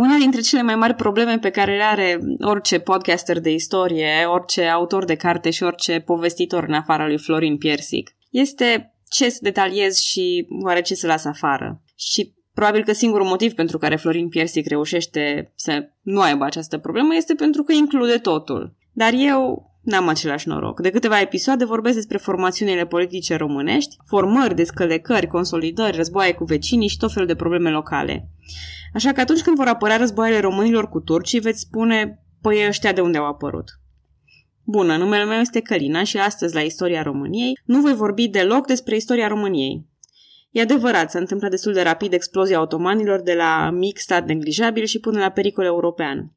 Una dintre cele mai mari probleme pe care le are orice podcaster de istorie, orice autor de carte și orice povestitor în afara lui Florin Piersic este ce să detaliez și oare ce să las afară. Și probabil că singurul motiv pentru care Florin Piersic reușește să nu aibă această problemă este pentru că include totul. Dar eu N-am același noroc. De câteva episoade vorbesc despre formațiunile politice românești, formări, descălecări, consolidări, războaie cu vecinii și tot felul de probleme locale. Așa că atunci când vor apărea războaiele românilor cu turcii, veți spune, păi ăștia de unde au apărut? Bună, numele meu este Călina și astăzi la Istoria României nu voi vorbi deloc despre istoria României. E adevărat, s-a întâmplat destul de rapid explozia otomanilor de la mic stat neglijabil și până la pericol european.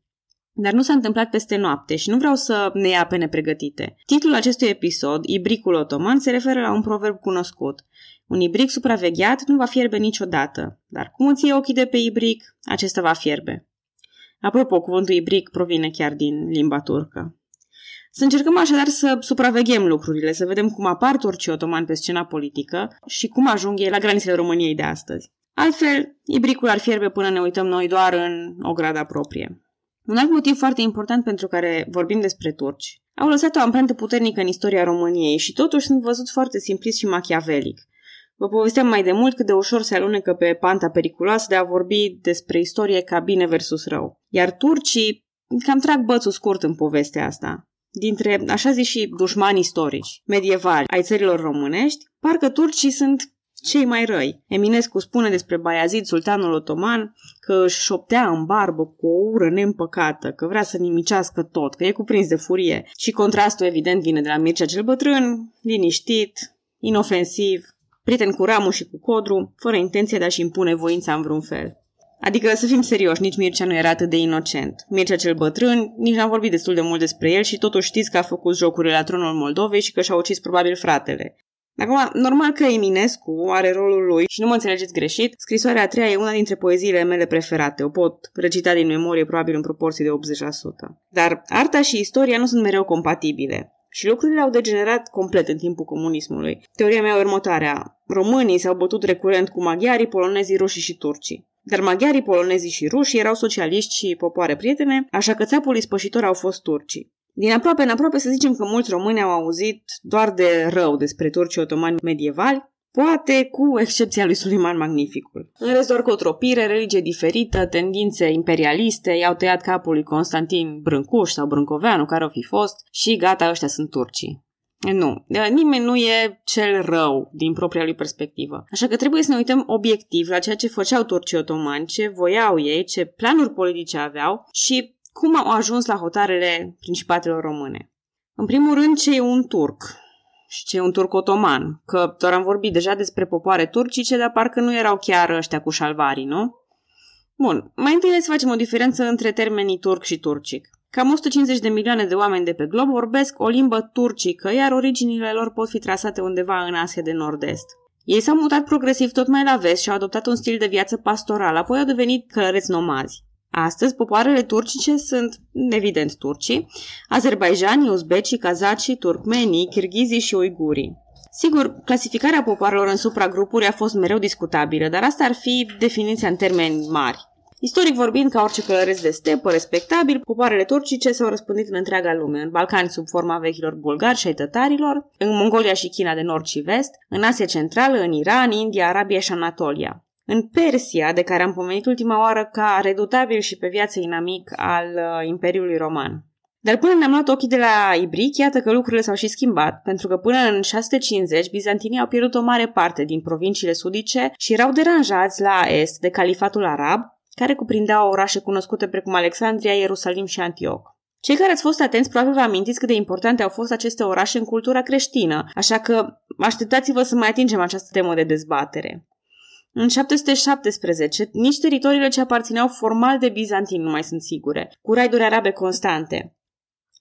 Dar nu s-a întâmplat peste noapte și nu vreau să ne ia pe nepregătite. Titlul acestui episod, Ibricul otoman, se referă la un proverb cunoscut. Un ibric supravegheat nu va fierbe niciodată, dar cum îți iei ochii de pe ibric, acesta va fierbe. Apropo, cuvântul ibric provine chiar din limba turcă. Să încercăm așadar să supraveghem lucrurile, să vedem cum apar turcii otomani pe scena politică și cum ajung ei la granițele României de astăzi. Altfel, ibricul ar fierbe până ne uităm noi doar în o grada proprie. Un alt motiv foarte important pentru care vorbim despre turci. Au lăsat o amprentă puternică în istoria României și totuși sunt văzuți foarte simplist și machiavelic. Vă povesteam mai de mult cât de ușor se alunecă pe panta periculoasă de a vorbi despre istorie ca bine versus rău. Iar turcii cam trag bățul scurt în povestea asta. Dintre, așa zis și dușmani istorici, medievali, ai țărilor românești, parcă turcii sunt cei mai răi. Eminescu spune despre Baiazid, sultanul otoman, că își șoptea în barbă cu o ură neîmpăcată, că vrea să nimicească tot, că e cuprins de furie. Și contrastul evident vine de la Mircea cel bătrân, liniștit, inofensiv, prieten cu Ramu și cu Codru, fără intenție de a-și impune voința în vreun fel. Adică, să fim serioși, nici Mircea nu era atât de inocent. Mircea cel bătrân, nici n-am vorbit destul de mult despre el și totuși știți că a făcut jocurile la tronul Moldovei și că și-a ucis probabil fratele. Acum, normal că Eminescu are rolul lui și nu mă înțelegeți greșit, scrisoarea a treia e una dintre poeziile mele preferate. O pot recita din memorie probabil în proporție de 80%. Dar arta și istoria nu sunt mereu compatibile. Și lucrurile au degenerat complet în timpul comunismului. Teoria mea e următoarea. Românii s-au bătut recurent cu maghiarii, polonezii, rușii și turcii. Dar maghiarii, polonezii și rușii erau socialiști și popoare prietene, așa că țapul ispășitor au fost turcii. Din aproape în aproape să zicem că mulți români au auzit doar de rău despre turcii otomani medievali, poate cu excepția lui Suliman Magnificul. În rest doar cu o tropire, religie diferită, tendințe imperialiste, i-au tăiat capul lui Constantin Brâncuș sau Brâncoveanu, care o fi fost, și gata, ăștia sunt turcii. Nu, nimeni nu e cel rău din propria lui perspectivă. Așa că trebuie să ne uităm obiectiv la ceea ce făceau turcii otomani, ce voiau ei, ce planuri politice aveau și cum au ajuns la hotarele principatelor române? În primul rând, ce e un turc? Și ce e un turc otoman? Că doar am vorbit deja despre popoare turcice, dar parcă nu erau chiar ăștia cu șalvarii, nu? Bun, mai întâi să facem o diferență între termenii turc și turcic. Cam 150 de milioane de oameni de pe glob vorbesc o limbă turcică, iar originile lor pot fi trasate undeva în Asia de Nord-Est. Ei s-au mutat progresiv tot mai la vest și au adoptat un stil de viață pastoral, apoi au devenit călăreți nomazi. Astăzi, popoarele turcice sunt, evident, turcii, azerbaijanii, uzbecii, kazacii, turcmenii, kirghizii și uigurii. Sigur, clasificarea popoarelor în supragrupuri a fost mereu discutabilă, dar asta ar fi definiția în termeni mari. Istoric vorbind, ca orice călăreț de stepă respectabil, popoarele turcice s-au răspândit în întreaga lume, în Balcani sub forma vechilor bulgari și ai tătarilor, în Mongolia și China de nord și vest, în Asia Centrală, în Iran, India, Arabia și Anatolia. În Persia, de care am pomenit ultima oară ca redutabil și pe viață inamic al uh, Imperiului Roman. Dar până ne-am luat ochii de la Ibric, iată că lucrurile s-au și schimbat, pentru că până în 650 bizantinii au pierdut o mare parte din provinciile sudice și erau deranjați la est de califatul arab, care cuprindea orașe cunoscute precum Alexandria, Ierusalim și Antioch. Cei care ați fost atenți probabil vă amintiți cât de importante au fost aceste orașe în cultura creștină, așa că așteptați-vă să mai atingem această temă de dezbatere. În 717, nici teritoriile ce aparțineau formal de bizantini nu mai sunt sigure, cu raiduri arabe constante.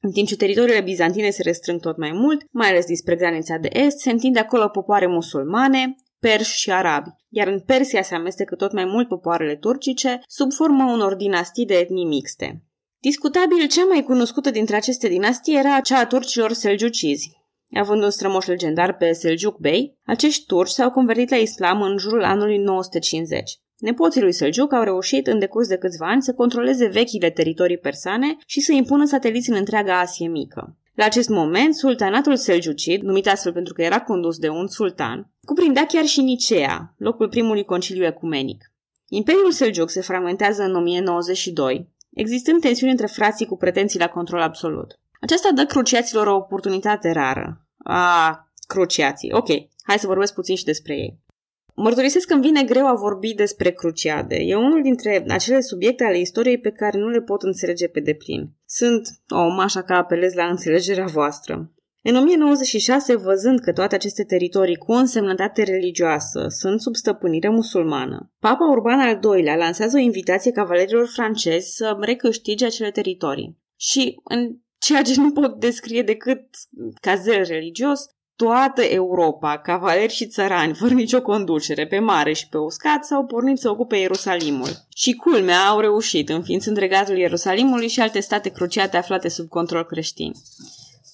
În timp ce teritoriile bizantine se restrâng tot mai mult, mai ales dinspre granița de est, se întinde acolo popoare musulmane, perși și arabi, iar în Persia se amestecă tot mai mult popoarele turcice, sub formă unor dinastii de etnii mixte. Discutabil, cea mai cunoscută dintre aceste dinastii era cea a turcilor selgiucizi, Având un strămoș legendar pe Seljuk Bey, acești turci s-au convertit la islam în jurul anului 950. Nepoții lui Seljuk au reușit în decurs de câțiva ani să controleze vechile teritorii persane și să impună sateliți în întreaga Asie Mică. La acest moment, sultanatul Seljucid, numit astfel pentru că era condus de un sultan, cuprindea chiar și Nicea, locul primului conciliu ecumenic. Imperiul Seljuk se fragmentează în 1092, existând tensiuni între frații cu pretenții la control absolut. Aceasta dă cruciaților o oportunitate rară. A, cruciații. Ok, hai să vorbesc puțin și despre ei. Mărturisesc că îmi vine greu a vorbi despre cruciade. E unul dintre acele subiecte ale istoriei pe care nu le pot înțelege pe deplin. Sunt om, așa că apelez la înțelegerea voastră. În 1096, văzând că toate aceste teritorii cu o însemnătate religioasă sunt sub stăpânire musulmană, Papa Urban al II-lea lansează o invitație cavalerilor francezi să recâștige acele teritorii. Și în ceea ce nu pot descrie decât ca zel religios, toată Europa, cavaleri și țărani, fără nicio conducere, pe mare și pe uscat, s-au pornit să ocupe Ierusalimul. Și culmea au reușit, înființând regatul Ierusalimului și alte state cruciate aflate sub control creștin.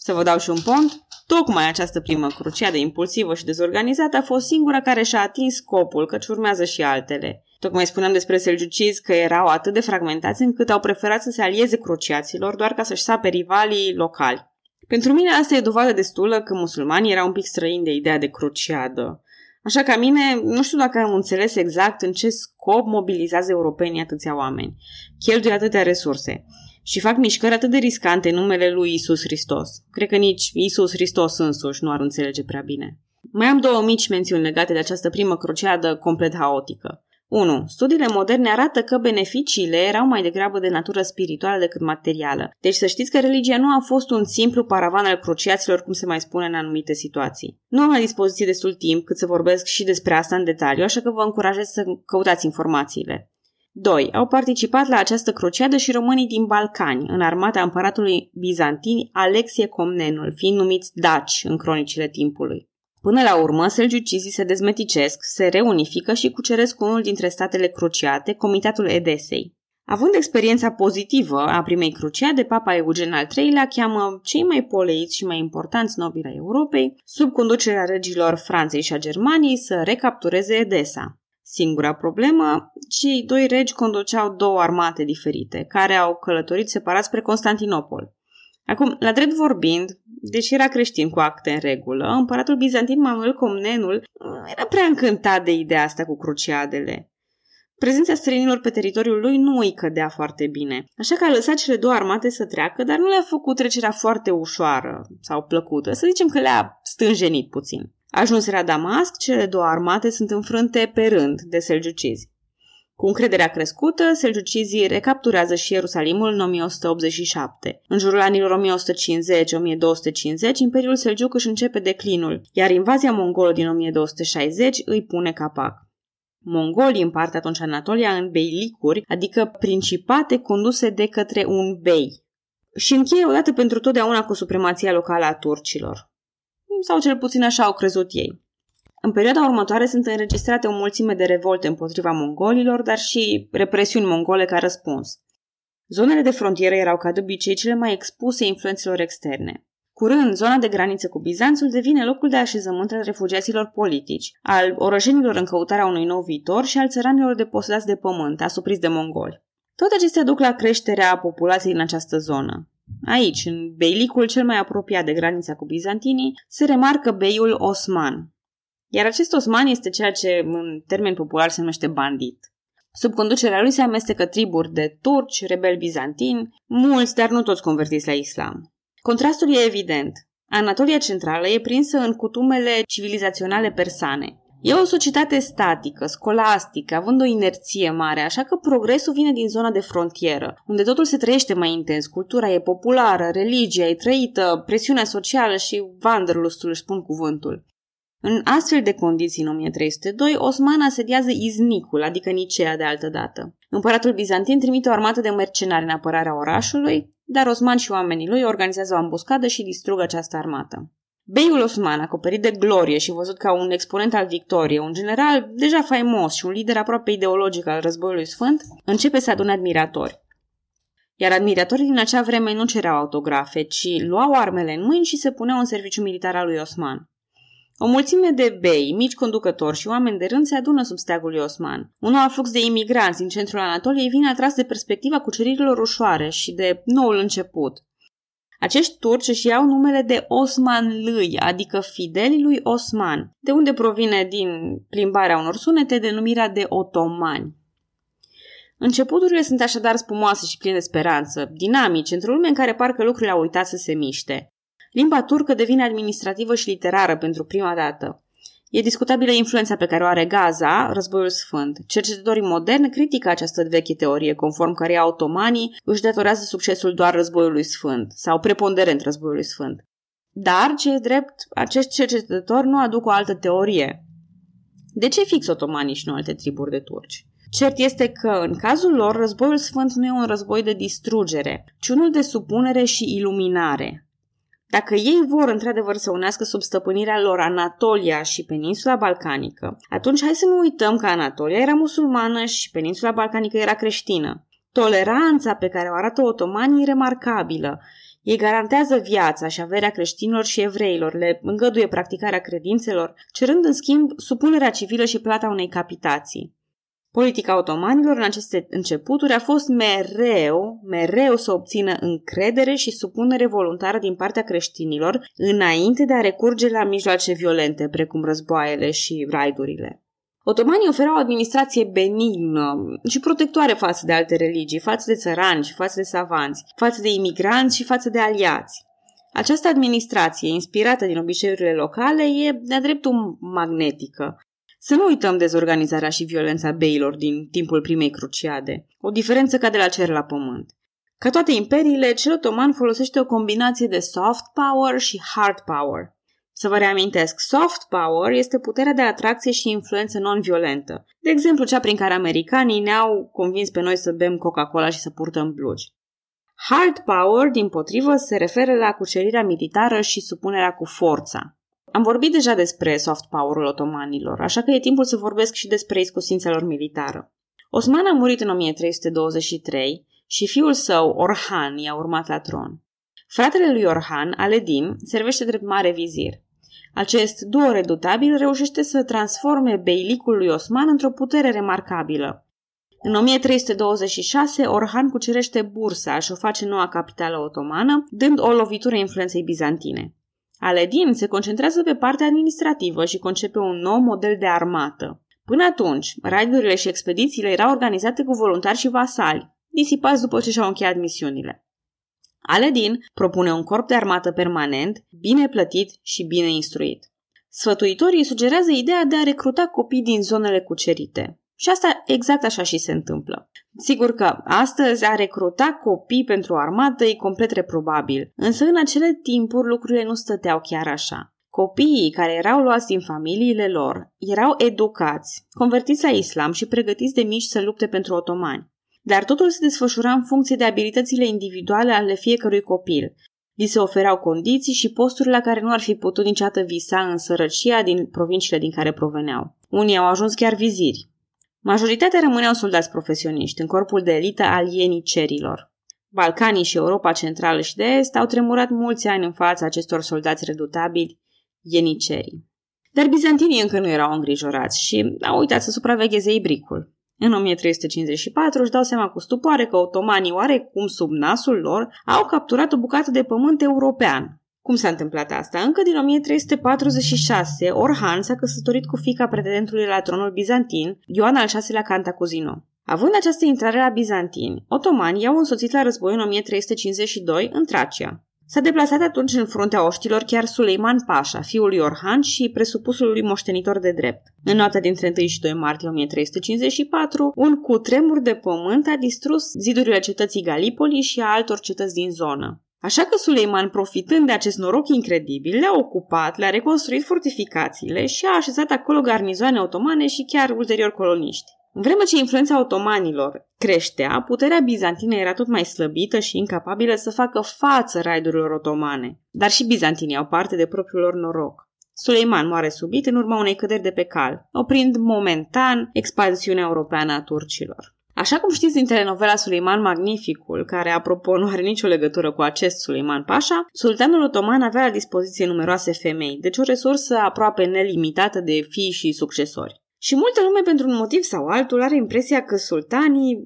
Să vă dau și un pont, tocmai această primă cruciadă impulsivă și dezorganizată a fost singura care și-a atins scopul, căci urmează și altele. Tocmai spuneam despre selgiucizi că erau atât de fragmentați încât au preferat să se alieze cruciaților doar ca să-și sape rivalii locali. Pentru mine asta e dovadă destulă că musulmanii erau un pic străini de ideea de cruciadă. Așa ca mine, nu știu dacă am înțeles exact în ce scop mobilizează europenii atâția oameni. Cheltuie atâtea resurse și fac mișcări atât de riscante în numele lui Isus Hristos. Cred că nici Isus Hristos însuși nu ar înțelege prea bine. Mai am două mici mențiuni legate de această primă cruciadă complet haotică. 1. Studiile moderne arată că beneficiile erau mai degrabă de natură spirituală decât materială. Deci să știți că religia nu a fost un simplu paravan al cruciaților, cum se mai spune în anumite situații. Nu am la dispoziție destul timp cât să vorbesc și despre asta în detaliu, așa că vă încurajez să căutați informațiile. 2. Au participat la această cruciadă și românii din Balcani, în armata împăratului bizantin Alexie Comnenul, fiind numiți daci în cronicile timpului. Până la urmă, selgiucizii se dezmeticesc, se reunifică și cuceresc unul dintre statele cruciate, Comitatul Edesei. Având experiența pozitivă a primei cruciade, Papa Eugen al III-lea cheamă cei mai poleiți și mai importanți nobili ai Europei, sub conducerea regilor Franței și a Germaniei, să recaptureze Edesa. Singura problemă, cei doi regi conduceau două armate diferite, care au călătorit separat spre Constantinopol. Acum, la drept vorbind, deși era creștin cu acte în regulă, împăratul bizantin Manuel Comnenul era prea încântat de ideea asta cu cruciadele. Prezența străinilor pe teritoriul lui nu îi cădea foarte bine, așa că a lăsat cele două armate să treacă, dar nu le-a făcut trecerea foarte ușoară sau plăcută, să zicem că le-a stânjenit puțin. Ajuns la Damasc, cele două armate sunt înfrânte pe rând de selgiucizi. Cu încrederea crescută, selgiucizii recapturează și Ierusalimul în 1187. În jurul anilor 1150-1250, Imperiul Selgiuc își începe declinul, iar invazia mongolă din 1260 îi pune capac. Mongolii împart atunci Anatolia în beilicuri, adică principate conduse de către un bei. Și încheie odată pentru totdeauna cu supremația locală a turcilor. Sau cel puțin așa au crezut ei. În perioada următoare sunt înregistrate o mulțime de revolte împotriva mongolilor, dar și represiuni mongole ca răspuns. Zonele de frontieră erau ca de obicei cele mai expuse influențelor externe. Curând, zona de graniță cu Bizanțul devine locul de așezământ al refugiaților politici, al orăjenilor în căutarea unui nou viitor și al țăranilor deposedați de pământ, asupriți de mongoli. Toate acestea duc la creșterea populației în această zonă. Aici, în beilicul cel mai apropiat de granița cu bizantinii, se remarcă beiul Osman, iar acest osman este ceea ce în termen popular se numește bandit. Sub conducerea lui se amestecă triburi de turci, rebeli bizantini, mulți, dar nu toți convertiți la islam. Contrastul e evident. Anatolia Centrală e prinsă în cutumele civilizaționale persane. E o societate statică, scolastică, având o inerție mare, așa că progresul vine din zona de frontieră, unde totul se trăiește mai intens, cultura e populară, religia e trăită, presiunea socială și wanderlustul își spun cuvântul. În astfel de condiții, în 1302, Osman asediază Iznicul, adică Nicea de altă dată. Împăratul bizantin trimite o armată de mercenari în apărarea orașului, dar Osman și oamenii lui organizează o ambuscadă și distrug această armată. Beiul Osman, acoperit de glorie și văzut ca un exponent al victoriei, un general deja faimos și un lider aproape ideologic al războiului sfânt, începe să adune admiratori. Iar admiratorii din acea vreme nu cereau autografe, ci luau armele în mâini și se puneau în serviciu militar al lui Osman. O mulțime de bei, mici conducători și oameni de rând se adună sub steagul lui Osman. Un nou aflux de imigranți din centrul Anatoliei vine atras de perspectiva cuceririlor ușoare și de noul început. Acești turci își iau numele de Osman Lui, adică fidelii lui Osman, de unde provine din plimbarea unor sunete denumirea de otomani. Începuturile sunt așadar spumoase și pline de speranță, dinamici, într-o lume în care parcă lucrurile au uitat să se miște. Limba turcă devine administrativă și literară pentru prima dată. E discutabilă influența pe care o are Gaza, războiul sfânt. Cercetătorii moderni critică această veche teorie, conform căreia otomanii își datorează succesul doar războiului sfânt, sau preponderent războiului sfânt. Dar, ce e drept, acești cercetători nu aduc o altă teorie. De ce fix otomanii și nu alte triburi de turci? Cert este că, în cazul lor, războiul sfânt nu e un război de distrugere, ci unul de supunere și iluminare. Dacă ei vor într-adevăr să unească sub stăpânirea lor Anatolia și peninsula balcanică, atunci hai să nu uităm că Anatolia era musulmană și peninsula balcanică era creștină. Toleranța pe care o arată otomanii e remarcabilă. Ei garantează viața și averea creștinilor și evreilor, le îngăduie practicarea credințelor, cerând în schimb supunerea civilă și plata unei capitații. Politica otomanilor în aceste începuturi a fost mereu, mereu să obțină încredere și supunere voluntară din partea creștinilor înainte de a recurge la mijloace violente, precum războaiele și raidurile. Otomanii oferau o administrație benignă și protectoare față de alte religii, față de țărani și față de savanți, față de imigranți și față de aliați. Această administrație, inspirată din obiceiurile locale, e de-a dreptul magnetică. Să nu uităm dezorganizarea și violența beilor din timpul primei cruciade, o diferență ca de la cer la pământ. Ca toate imperiile, cel otoman folosește o combinație de soft power și hard power. Să vă reamintesc, soft power este puterea de atracție și influență non-violentă, de exemplu cea prin care americanii ne-au convins pe noi să bem Coca-Cola și să purtăm blugi. Hard power, din potrivă, se referă la cucerirea militară și supunerea cu forța. Am vorbit deja despre soft power-ul otomanilor, așa că e timpul să vorbesc și despre iscusința lor militară. Osman a murit în 1323 și fiul său, Orhan, i-a urmat la tron. Fratele lui Orhan, Aledin, servește drept mare vizir. Acest duo redutabil reușește să transforme beilicul lui Osman într-o putere remarcabilă. În 1326, Orhan cucerește Bursa și o face noua capitală otomană, dând o lovitură influenței bizantine. Aledin se concentrează pe partea administrativă și concepe un nou model de armată. Până atunci, raidurile și expedițiile erau organizate cu voluntari și vasali, disipați după ce și-au încheiat misiunile. Aledin propune un corp de armată permanent, bine plătit și bine instruit. Sfătuitorii sugerează ideea de a recruta copii din zonele cucerite. Și asta exact așa și se întâmplă. Sigur că astăzi a recruta copii pentru armată e complet reprobabil, însă în acele timpuri lucrurile nu stăteau chiar așa. Copiii care erau luați din familiile lor erau educați, convertiți la islam și pregătiți de mici să lupte pentru otomani. Dar totul se desfășura în funcție de abilitățile individuale ale fiecărui copil. Li se oferau condiții și posturi la care nu ar fi putut niciodată visa în sărăcia din provinciile din care proveneau. Unii au ajuns chiar viziri, Majoritatea rămâneau soldați profesioniști în corpul de elită al ienicerilor. Balcanii și Europa Centrală și de Est au tremurat mulți ani în fața acestor soldați redutabili, ienicerii. Dar bizantinii încă nu erau îngrijorați și au uitat să supravegheze ibricul. În 1354 își dau seama cu stupoare că otomanii oarecum sub nasul lor au capturat o bucată de pământ european, cum s-a întâmplat asta? Încă din 1346, Orhan s-a căsătorit cu fica pretendentului la tronul bizantin, Ioan al VI-lea Cantacuzino. Având această intrare la bizantini, otomanii i-au însoțit la război în 1352 în Tracia. S-a deplasat atunci în fruntea oștilor chiar Suleiman Pașa, fiul lui Orhan și presupusul lui moștenitor de drept. În noaptea dintre 1 și 2 martie 1354, un cutremur de pământ a distrus zidurile cetății Galipoli și a altor cetăți din zonă. Așa că Suleiman, profitând de acest noroc incredibil, le-a ocupat, le-a reconstruit fortificațiile și a așezat acolo garnizoane otomane și chiar ulterior coloniști. În vreme ce influența otomanilor creștea, puterea bizantină era tot mai slăbită și incapabilă să facă față raidurilor otomane. Dar și bizantinii au parte de propriul lor noroc. Suleiman moare subit în urma unei căderi de pe cal, oprind momentan expansiunea europeană a turcilor. Așa cum știți din telenovela Suleiman Magnificul, care apropo nu are nicio legătură cu acest Suleiman Pașa, sultanul otoman avea la dispoziție numeroase femei, deci o resursă aproape nelimitată de fii și succesori. Și multă lume, pentru un motiv sau altul, are impresia că sultanii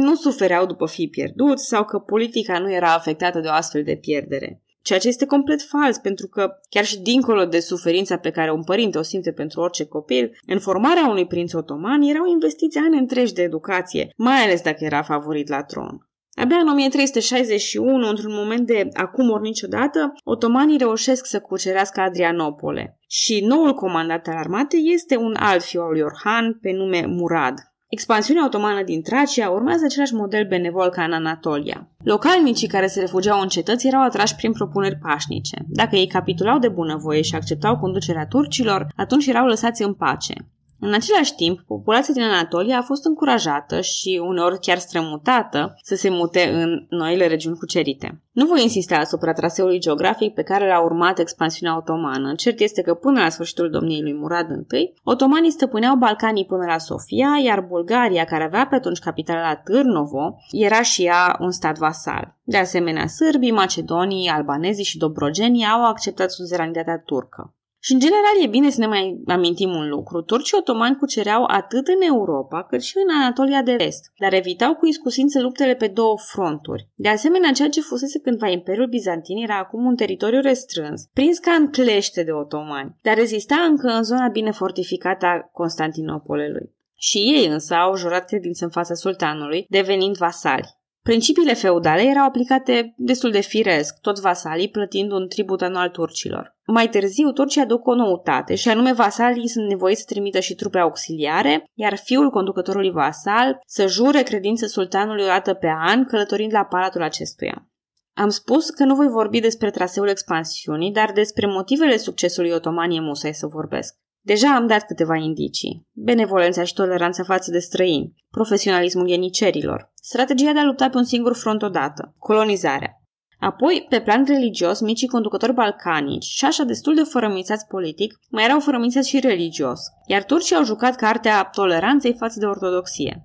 nu sufereau după fi pierduți sau că politica nu era afectată de o astfel de pierdere. Ceea ce este complet fals, pentru că chiar și dincolo de suferința pe care un părinte o simte pentru orice copil, în formarea unui prinț otoman erau investiți ani întregi de educație, mai ales dacă era favorit la tron. Abia în 1361, într-un moment de acum ori niciodată, otomanii reușesc să cucerească Adrianopole. Și noul comandant al armatei este un alt fiu al lui Orhan pe nume Murad. Expansiunea otomană din Tracia urmează același model benevol ca în Anatolia. Localnicii care se refugiau în cetăți erau atrași prin propuneri pașnice. Dacă ei capitulau de bunăvoie și acceptau conducerea turcilor, atunci erau lăsați în pace. În același timp, populația din Anatolia a fost încurajată și uneori chiar strămutată să se mute în noile regiuni cucerite. Nu voi insista asupra traseului geografic pe care l-a urmat expansiunea otomană. Cert este că până la sfârșitul domniei lui Murad I, otomanii stăpâneau Balcanii până la Sofia, iar Bulgaria, care avea pe atunci capitala la Târnovo, era și ea un stat vasal. De asemenea, sârbii, macedonii, albanezii și dobrogenii au acceptat suzeranitatea turcă. Și, în general, e bine să ne mai amintim un lucru. Turcii otomani cucereau atât în Europa, cât și în Anatolia de Vest, dar evitau cu iscusință luptele pe două fronturi. De asemenea, ceea ce fusese cândva Imperiul Bizantin era acum un teritoriu restrâns, prins ca în clește de otomani, dar rezista încă în zona bine fortificată a Constantinopolului. Și ei însă au jurat credință în fața sultanului, devenind vasali. Principiile feudale erau aplicate destul de firesc, tot vasalii plătind un tribut anual turcilor. Mai târziu, turcii aduc o noutate, și anume vasalii sunt nevoiți să trimită și trupe auxiliare, iar fiul conducătorului vasal să jure credință sultanului o dată pe an, călătorind la palatul acestuia. Am spus că nu voi vorbi despre traseul expansiunii, dar despre motivele succesului otomanii e musai să vorbesc. Deja am dat câteva indicii. Benevolența și toleranța față de străini, profesionalismul ienicerilor, strategia de a lupta pe un singur front odată, colonizarea. Apoi, pe plan religios, micii conducători balcanici și așa destul de fărămițați politic, mai erau fărămițați și religios, iar turcii au jucat cartea toleranței față de ortodoxie.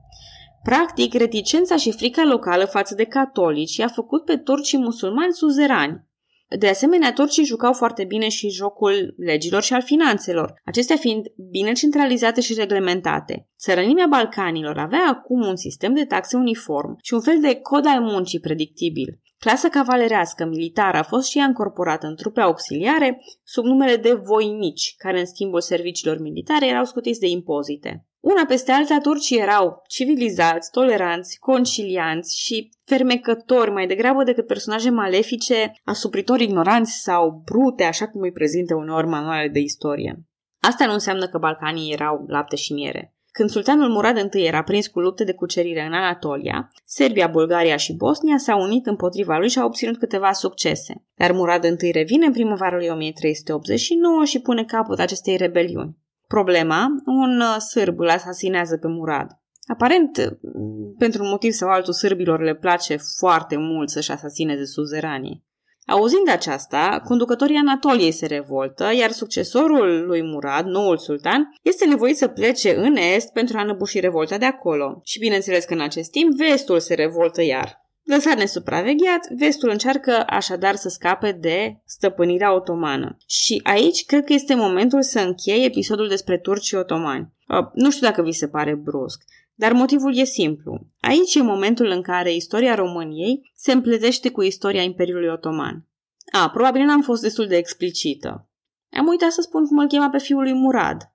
Practic, reticența și frica locală față de catolici i-a făcut pe turcii musulmani suzerani, de asemenea, turcii jucau foarte bine și jocul legilor și al finanțelor, acestea fiind bine centralizate și reglementate. Țărănimea Balcanilor avea acum un sistem de taxe uniform și un fel de cod al muncii predictibil. Clasa cavalerească militară a fost și ea încorporată în trupe auxiliare sub numele de voinici, care în schimbul serviciilor militare erau scutiți de impozite. Una peste alta, turcii erau civilizați, toleranți, concilianți și fermecători mai degrabă decât personaje malefice, asupritori ignoranți sau brute, așa cum îi prezintă uneori manuale de istorie. Asta nu înseamnă că Balcanii erau lapte și miere. Când sultanul Murad I era prins cu lupte de cucerire în Anatolia, Serbia, Bulgaria și Bosnia s-au unit împotriva lui și au obținut câteva succese. Dar Murad I revine în primăvara lui 1389 și pune capăt acestei rebeliuni. Problema, un uh, sârb îl asasinează pe Murad. Aparent, uh, pentru un motiv sau altul, sârbilor le place foarte mult să-și asasineze suzeranii. Auzind aceasta, conducătorii Anatoliei se revoltă, iar succesorul lui Murad, noul sultan, este nevoit să plece în est pentru a năbuși revolta de acolo. Și bineînțeles că în acest timp vestul se revoltă iar. Lăsat nesupravegheat, vestul încearcă așadar să scape de stăpânirea otomană. Și aici cred că este momentul să închei episodul despre turcii otomani. Uh, nu știu dacă vi se pare brusc, dar motivul e simplu. Aici e momentul în care istoria României se împletește cu istoria Imperiului Otoman. A, probabil n-am fost destul de explicită. Am uitat să spun cum îl chema pe fiul lui Murad.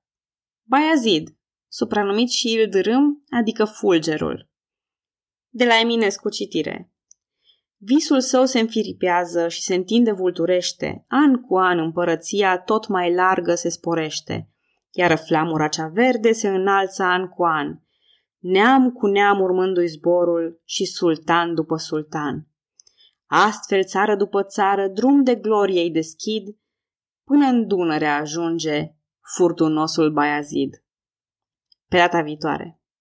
Bayazid, supranumit și Ildrâm, adică Fulgerul. De la Eminescu citire. Visul său se înfiripează și se întinde vulturește, an cu an împărăția tot mai largă se sporește, iar flamura cea verde se înalță an cu an, neam cu neam urmându-i zborul și sultan după sultan. Astfel, țară după țară, drum de glorie îi deschid, până în Dunăre ajunge furtunosul Baiazid. Pe data viitoare!